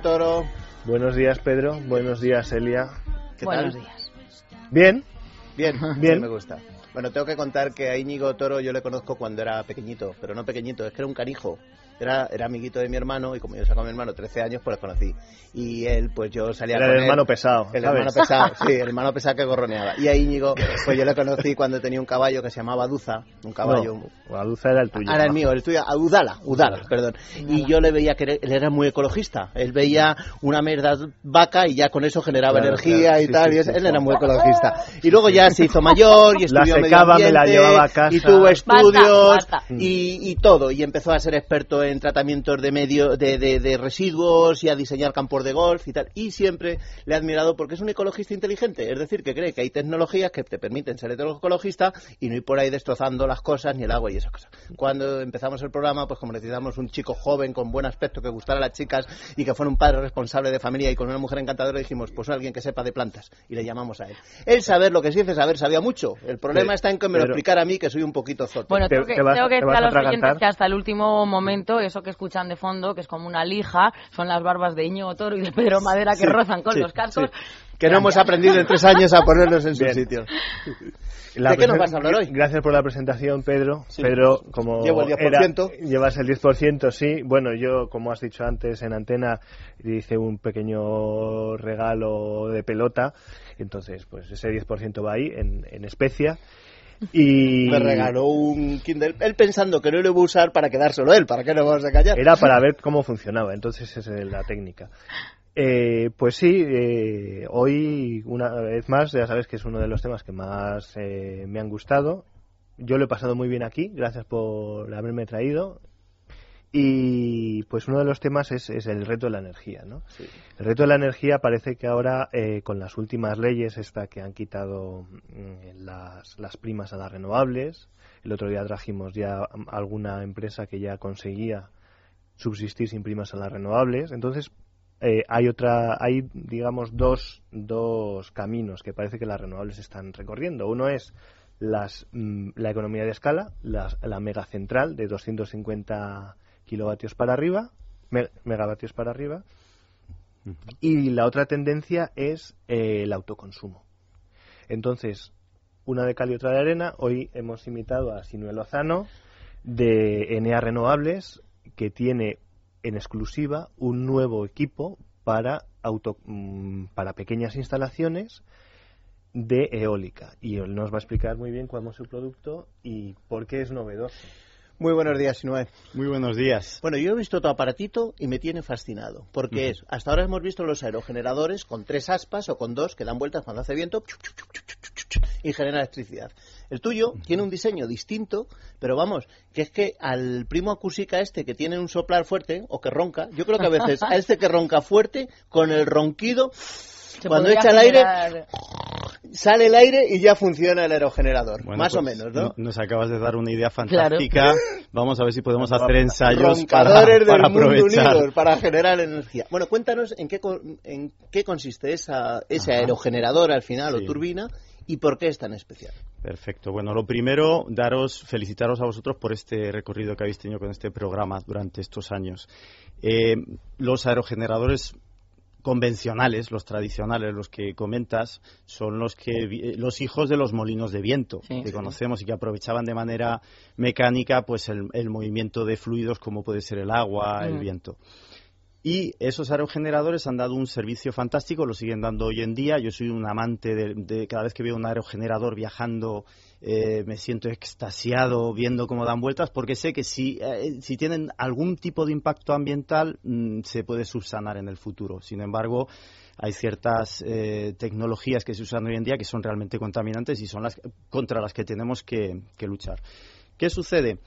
Toro. Buenos días, Pedro. Buenos días, Elia. ¿Qué Buenos días. Bien. Bien, bien. Me gusta. Bueno, tengo que contar que a Íñigo Toro yo le conozco cuando era pequeñito, pero no pequeñito, es que era un canijo era, era amiguito de mi hermano y como yo sacaba a mi hermano 13 años, pues lo conocí. Y él, pues yo salía era con el hermano pesado. El hermano pesado, sí, el hermano pesado que gorroneaba. Y a Íñigo, pues yo le conocí cuando tenía un caballo que se llamaba Aduza, un caballo. No, Aduza era el tuyo. Era el mío, el tuyo, Udala, Udala, perdón. Y yo le veía que él era muy ecologista. Él veía una merda vaca y ya con eso generaba energía y tal. y él era muy ecologista. Y luego ya se hizo mayor y estudió la secaba, me la llevaba a casa. Y tuvo estudios Y, y todo. Y empezó a ser experto en tratamientos de medio de, de, residuos y a diseñar campos de golf y tal. Y siempre le he admirado porque es un ecologista inteligente, es decir, que cree que hay tecnologías que te permiten ser ecologista y no ir por ahí destrozando las cosas ni el agua y esas cosas. Cuando empezamos el programa, pues como necesitamos un chico joven con buen aspecto que gustara a las chicas y que fuera un padre responsable de familia y con una mujer encantadora, dijimos, pues alguien que sepa de plantas y le llamamos a él. Él saber lo que sí dice saber sabía mucho. El problema está en que me lo explicara a mí, que soy un poquito zote. Bueno, tengo que, tengo que decir a los oyentes que hasta el último momento, eso que escuchan de fondo, que es como una lija, son las barbas de Íñigo Toro y de Pedro Madera que rozan con los cascos. Que no hemos aprendido en tres años a ponerlos en su sitio. ¿De qué nos vas a hablar hoy? Gracias por la presentación, Pedro. Pedro, como Llevo el 10%. llevas el 10%, sí. Bueno, yo, como has dicho antes en antena, hice un pequeño regalo de pelota. Entonces, pues ese 10% va ahí en, en especia. Y... Me regaló un Kindle, él pensando que no lo iba a usar para quedárselo él, ¿para qué no vamos a callar? Era para ver cómo funcionaba, entonces esa es la técnica. Eh, pues sí, eh, hoy una vez más, ya sabes que es uno de los temas que más eh, me han gustado. Yo lo he pasado muy bien aquí, gracias por haberme traído. Y pues uno de los temas es, el reto de la energía. ¿no? El reto de la energía parece que ahora, eh, con las últimas leyes, esta que han quitado mm, las, las, primas a las renovables, el otro día trajimos ya alguna empresa que ya conseguía subsistir sin primas a las renovables. Entonces, eh, hay otra, hay digamos dos, dos caminos que parece que las renovables están recorriendo. Uno es las, mm, la economía de escala, la, la mega central de 250 kilovatios para arriba, megavatios para arriba. Y la otra tendencia es eh, el autoconsumo. Entonces, una de cal y otra de arena. Hoy hemos invitado a Sinuel Lozano de Enea Renovables, que tiene en exclusiva un nuevo equipo para, auto, mm, para pequeñas instalaciones de eólica. Y él nos va a explicar muy bien cuál es su producto y por qué es novedoso. Muy buenos días, Sinué. Muy buenos días. Bueno, yo he visto tu aparatito y me tiene fascinado, porque es, hasta ahora hemos visto los aerogeneradores con tres aspas o con dos que dan vueltas cuando hace viento y genera electricidad. El tuyo tiene un diseño distinto, pero vamos, que es que al primo acúsica este que tiene un soplar fuerte o que ronca, yo creo que a veces a este que ronca fuerte, con el ronquido, cuando echa el aire, sale el aire y ya funciona el aerogenerador. más o pues, menos, ¿no? Nos acabas de dar una idea fantástica. Vamos a ver si podemos hacer ensayos para, para aprovechar. para generar energía. Bueno, cuéntanos en qué, en qué consiste esa, ese aerogenerador al final o turbina y por qué es tan especial. Perfecto. Bueno, lo primero, daros, felicitaros a vosotros por este recorrido que habéis tenido con este programa durante estos años. Eh, los aerogeneradores convencionales, los tradicionales, los que comentas, son los que eh, los hijos de los molinos de viento que conocemos y que aprovechaban de manera mecánica pues el, movimiento de fluidos como puede ser el agua, el mm. viento. Y esos aerogeneradores han dado un servicio fantástico, lo siguen dando hoy en día. Yo soy un amante de, cada vez que veo un aerogenerador viajando, eh, me siento extasiado viendo cómo dan vueltas, porque sé que si, eh, si tienen algún tipo de impacto ambiental, mm, se puede subsanar en el futuro. Sin embargo, hay ciertas eh, tecnologías que se usan hoy en día que son realmente contaminantes y son las contra las que tenemos que luchar. ¿Qué sucede?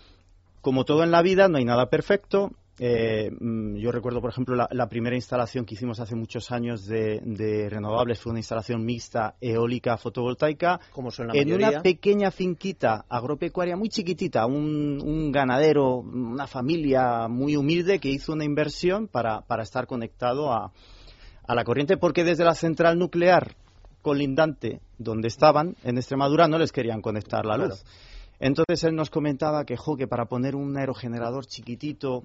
Como todo en la vida, no hay nada perfecto eh, mm, yo recuerdo, por ejemplo, la, primera instalación que hicimos hace muchos años de, renovables fue una instalación mixta eólica fotovoltaica Como son en una pequeña finquita agropecuaria muy chiquitita, un, ganadero, una familia muy humilde que hizo una inversión para, estar conectado a, la corriente porque desde la central nuclear colindante donde estaban en Extremadura no les querían conectar la luz. Entonces él nos comentaba que, jo, que para poner un aerogenerador chiquitito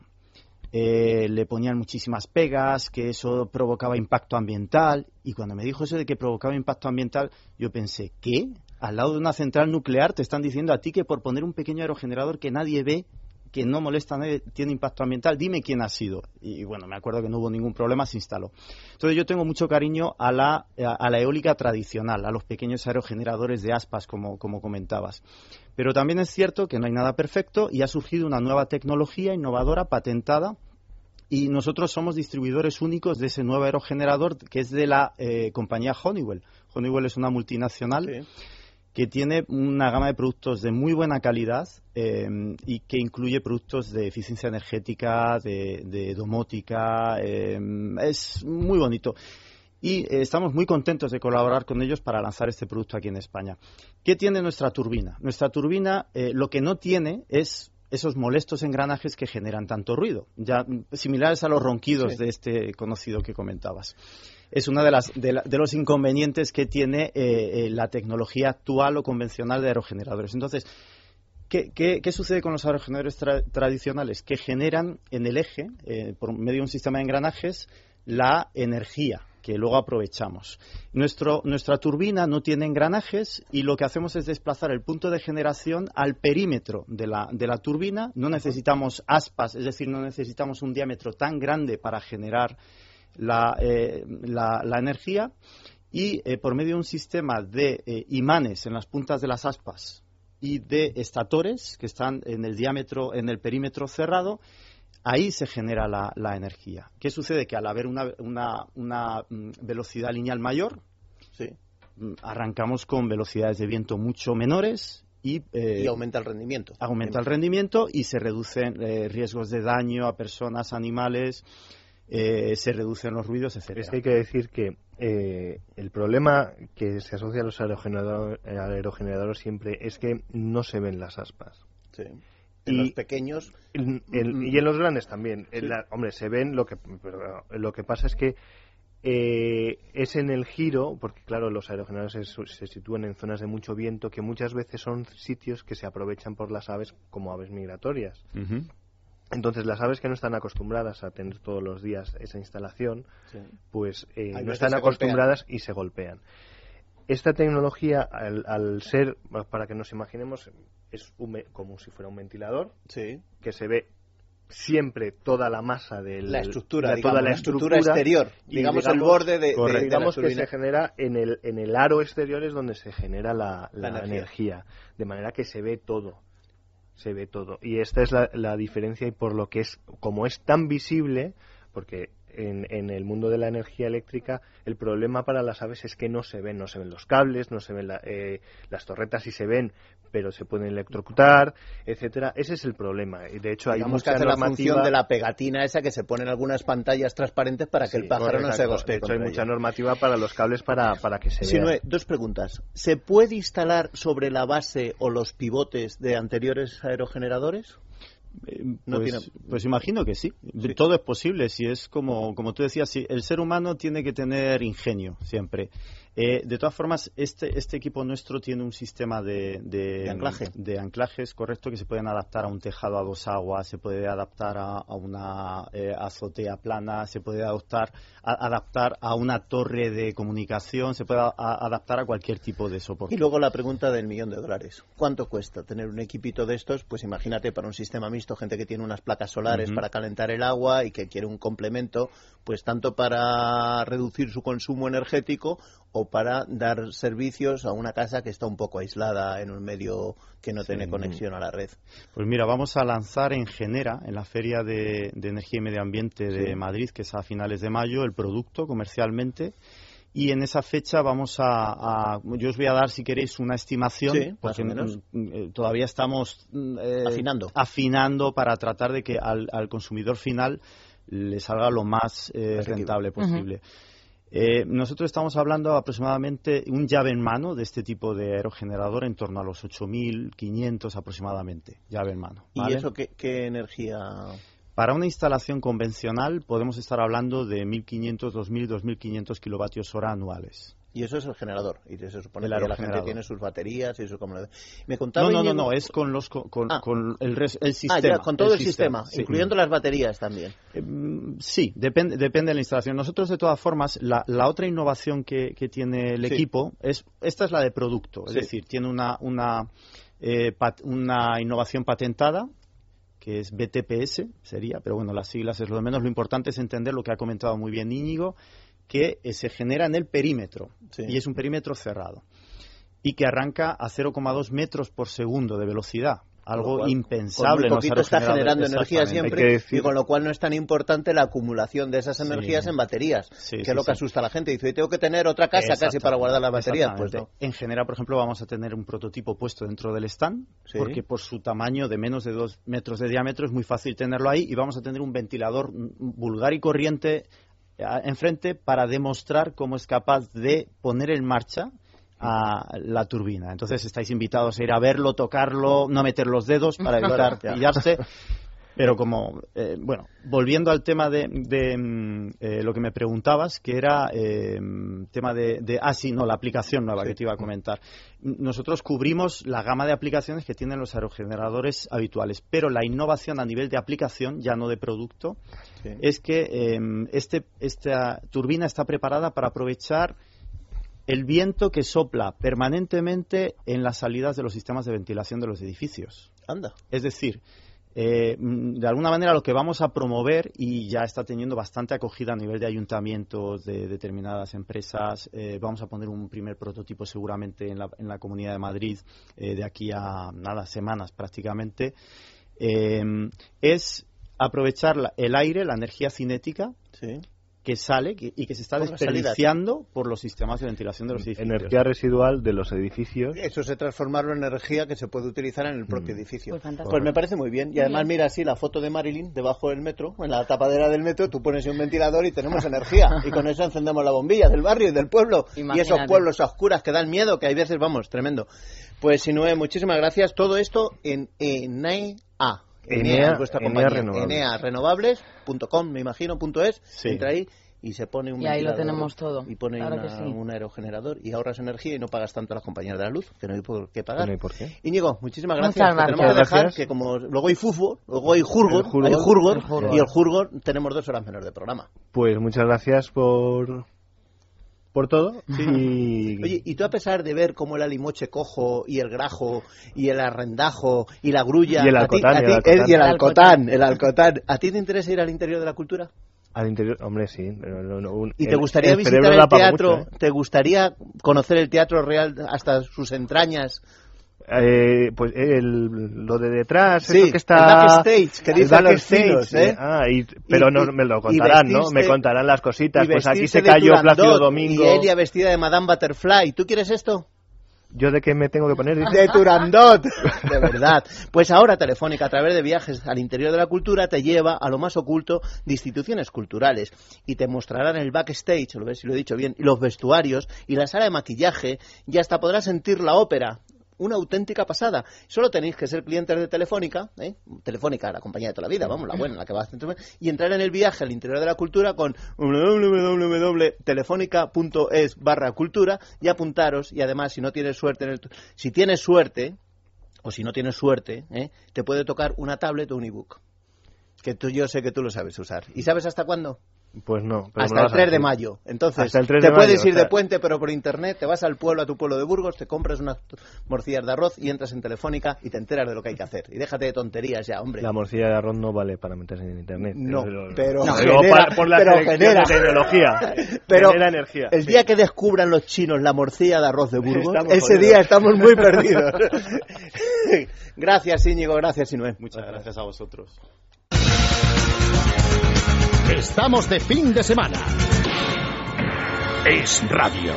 eh, le ponían muchísimas pegas, que eso provocaba impacto ambiental. Y cuando me dijo eso de que provocaba impacto ambiental, yo pensé, ¿qué? Al lado de una central nuclear te están diciendo a ti que por poner un pequeño aerogenerador que nadie ve, que no molesta nadie, tiene impacto ambiental, dime quién ha sido. Y bueno, me acuerdo que no hubo ningún problema, se instaló. Entonces yo tengo mucho cariño a la, a la eólica tradicional, a los pequeños aerogeneradores de aspas, como, como comentabas. Pero también es cierto que no hay nada perfecto y ha surgido una nueva tecnología innovadora, patentada, y nosotros somos distribuidores únicos de ese nuevo aerogenerador que es de la eh, compañía Honeywell. Honeywell es una multinacional que tiene una gama de productos de muy buena calidad eh, y que incluye productos de eficiencia energética, de, domótica. Eh, es muy bonito y estamos muy contentos de colaborar con ellos para lanzar este producto aquí en España. ¿Qué tiene nuestra turbina? Nuestra turbina eh, lo que no tiene es esos molestos engranajes que generan tanto ruido, ya similares a los ronquidos de este conocido que comentabas. Es uno de, las, de, los inconvenientes que tiene eh, la tecnología actual o convencional de aerogeneradores. Entonces, ¿Qué, qué, sucede con los aerogeneradores tradicionales? Que generan en el eje, por medio de un sistema de engranajes, la energía que luego aprovechamos. nuestra turbina no tiene engranajes y lo que hacemos es desplazar el punto de generación al perímetro de la, turbina. No necesitamos aspas, es decir, no necesitamos un diámetro tan grande para generar la, eh, energía y eh, por medio de un sistema de eh, imanes en las puntas de las aspas y de estatores que están en el diámetro, en el perímetro cerrado, ahí se genera la, energía. ¿Qué sucede? Que al haber una, mm, velocidad lineal mayor, mm, arrancamos con velocidades de viento mucho menores y, eh, aumenta el rendimiento. Aumenta el rendimiento y se reducen eh, riesgos de daño a personas, animales, eh, se reducen los ruidos, etc. Es que hay que decir que el problema que se asocia a los aerogeneradores siempre es que no se ven las aspas. Sí. En los pequeños. mm, y en los grandes también. Hombre se ven lo que lo que pasa es que eh, es en el giro porque claro los aerogeneradores se, sitúan en zonas de mucho viento que muchas veces son sitios que se aprovechan por las aves como aves migratorias entonces las aves que no están acostumbradas a tener todos los días esa instalación pues eh, no están acostumbradas y se golpean. Esta tecnología, al, ser, para que nos imaginemos, es como si fuera un ventilador que se ve siempre toda la masa de la estructura, toda la estructura, exterior, digamos, el borde de, digamos que se genera en el en el aro exterior es donde se genera la, energía. de manera que se ve todo, se ve todo. Y esta es la, la diferencia y por lo que es como es tan visible porque en, el mundo de la energía eléctrica el problema para las aves es que no se ven, no se ven los cables, no se ven eh, las torretas sí se ven, pero se pueden electrocutar, etcétera. Ese es el problema. Y de hecho hay mucha que la función de la pegatina esa que se pone en algunas pantallas transparentes para que el pájaro no se goste. De hecho hay mucha normativa para los cables para, para que se sí, dos preguntas. ¿Se puede instalar sobre la base o los pivotes de anteriores aerogeneradores? Eh, pues, pues, imagino que sí. Todo es posible. Si es como, como tú decías, si el ser humano tiene que tener ingenio siempre. Eh, de todas formas, este, este equipo nuestro tiene un sistema de, de, anclaje. de anclajes, correcto, que se pueden adaptar a un tejado a dos aguas, se puede adaptar a, una eh, azotea plana, se puede adaptar a, adaptar a una torre de comunicación, se puede adaptar a cualquier tipo de soporte. Y luego la pregunta del millón de dólares. ¿Cuánto cuesta tener un equipito de estos? Pues imagínate para un sistema mixto, gente que tiene unas placas solares para calentar el agua y que quiere un complemento, pues tanto para reducir su consumo energético o para dar servicios a una casa que está un poco aislada en un medio que no tiene conexión a la red. Pues mira, vamos a lanzar en Genera, en la Feria de, Energía y Medio Ambiente de Madrid, que es a finales de mayo, el producto comercialmente. Y en esa fecha vamos a, yo os voy a dar, si queréis, una estimación, porque menos. Mm, eh, todavía estamos mm, eh, afinando. afinando para tratar de que al, consumidor final le salga lo más eh, rentable posible. Eh, nosotros estamos hablando aproximadamente un llave en mano de este tipo de aerogenerador en torno a los 8.500 aproximadamente, llave en mano. ¿Y eso qué, energía? Para una instalación convencional podemos estar hablando de 1.500, 2.000, 2.500 kilovatios hora anuales. Y eso es el generador. Y se supone que la gente tiene sus baterías y como... Me contaba no, no, no, es con, los, con, ah. el, el, sistema. Ah, con todo el, sistema, incluyendo las baterías también. Eh, sí, depende, depende de la instalación. Nosotros, de todas formas, la, la otra innovación que, que tiene el equipo, es esta es la de producto. Es decir, tiene una, una, eh, una innovación patentada que es BTPS, sería, pero bueno, las siglas es lo de menos. Lo importante es entender lo que ha comentado muy bien Íñigo, que eh, se genera en el perímetro y es un perímetro cerrado y que arranca a 0,2 metros por segundo de velocidad algo impensable. Con poquito está generando energía siempre y con lo cual no es tan importante la acumulación de esas energías en baterías, que es lo que asusta a la gente. Dice, tengo que tener otra casa casi para guardar las baterías. Pues En general, por ejemplo, vamos a tener un prototipo puesto dentro del stand, porque por su tamaño de menos de dos metros de diámetro es muy fácil tenerlo ahí y vamos a tener un ventilador vulgar y corriente enfrente para demostrar cómo es capaz de poner en marcha a la turbina. Entonces estáis invitados a ir a verlo, tocarlo, no meter los dedos para evitar pillarse. Pero como, eh, bueno, volviendo al tema de, mm, eh, lo que me preguntabas, que era eh, tema de, de, ah, sí, no, la aplicación nueva que te iba a comentar. Nosotros cubrimos la gama de aplicaciones que tienen los aerogeneradores habituales, pero la innovación a nivel de aplicación, ya no de producto, es que este, esta turbina está preparada para aprovechar el viento que sopla permanentemente en las salidas de los sistemas de ventilación de los edificios. Anda. Es decir, eh, mm, de alguna manera lo que vamos a promover y ya está teniendo bastante acogida a nivel de ayuntamientos de determinadas empresas. Eh, vamos a poner un primer prototipo seguramente en la, en la Comunidad de Madrid eh, de aquí a nada, semanas prácticamente. es aprovechar el aire, la energía cinética, sí que sale y que se está desperdiciando por los sistemas de ventilación de los edificios. Energía residual de los edificios. Eso se transforma en energía que se puede utilizar en el propio mm. edificio. Pues, pues, me parece muy bien. Y además, mira así la foto de Marilyn debajo del metro, en la tapadera del metro, tú pones un ventilador y tenemos energía. y con eso encendemos la bombilla del barrio y del pueblo. Y esos pueblos oscuras que dan miedo, que hay veces, vamos, tremendo. Pues Sinué, muchísimas gracias. Todo esto en ENEA. Enea, vuestra Enea renovables.com, me imagino, punto es, entra ahí y se pone un y ahí lo tenemos todo. y pone un aerogenerador y ahorras energía y no pagas tanto a las compañías de la luz que no hay por qué pagar. no hay por qué. Íñigo muchísimas gracias. Tenemos que dejar que como luego hay fútbol luego hay Jurgor, hay Jurgor, y el Jurgor tenemos dos horas menos de programa. Pues muchas gracias por por todo. Y... Oye, y tú a pesar de ver cómo el alimoche cojo y el grajo y el arrendajo y la grulla... Y el alcotán, y el alcotán, el alcotán, ¿a ti te interesa ir al interior de la cultura? Al interior, hombre, sí. ¿Y te gustaría visitar el teatro? ¿eh? ¿Te gustaría conocer el teatro real hasta sus entrañas? Eh, pues lo de detrás, sí, que está. El backstage, que dice backstage, ¿eh? Ah, pero no me lo contarán, ¿no? Me contarán las cositas. Pues aquí se cayó Plácido Domingo. Y ella vestida de Madame Butterfly. ¿Tú quieres esto? ¿Yo de qué me tengo que poner? De Turandot, de verdad. Pues ahora Telefónica, a través de viajes al interior de la cultura, te lleva a lo más oculto de instituciones culturales y te mostrarán el backstage, lo ves si lo he dicho bien, y los vestuarios y la sala de maquillaje y hasta podrás sentir la ópera una auténtica pasada. Solo tenéis que ser clientes de Telefónica, ¿eh? Telefónica, la compañía de toda la vida, vamos, la buena, la que va a y entrar en el viaje al interior de la cultura con www.telefónica.es barra cultura y apuntaros. Y además, si no tienes suerte, en el, si tienes suerte, o si no tienes suerte, ¿eh? te puede tocar una tablet o un ebook. Que tú, yo sé que tú lo sabes usar. ¿Y sabes hasta cuándo? Pues no. hasta el 3 de mayo. Entonces, te puedes ir de puente, pero por internet, te vas al pueblo, a tu pueblo de Burgos, te compras unas morcillas de arroz y entras en Telefónica y te enteras de lo que hay que hacer. Y déjate de tonterías ya, hombre. La morcilla de arroz no vale para meterse en internet. No, pero, genera, por la genera, tecnología. pero genera energía. el día que descubran los chinos la morcilla de arroz de Burgos, ese día estamos muy perdidos. gracias, Íñigo, gracias, Sinué. Muchas gracias a vosotros. Estamos de fin de semana. Es radio.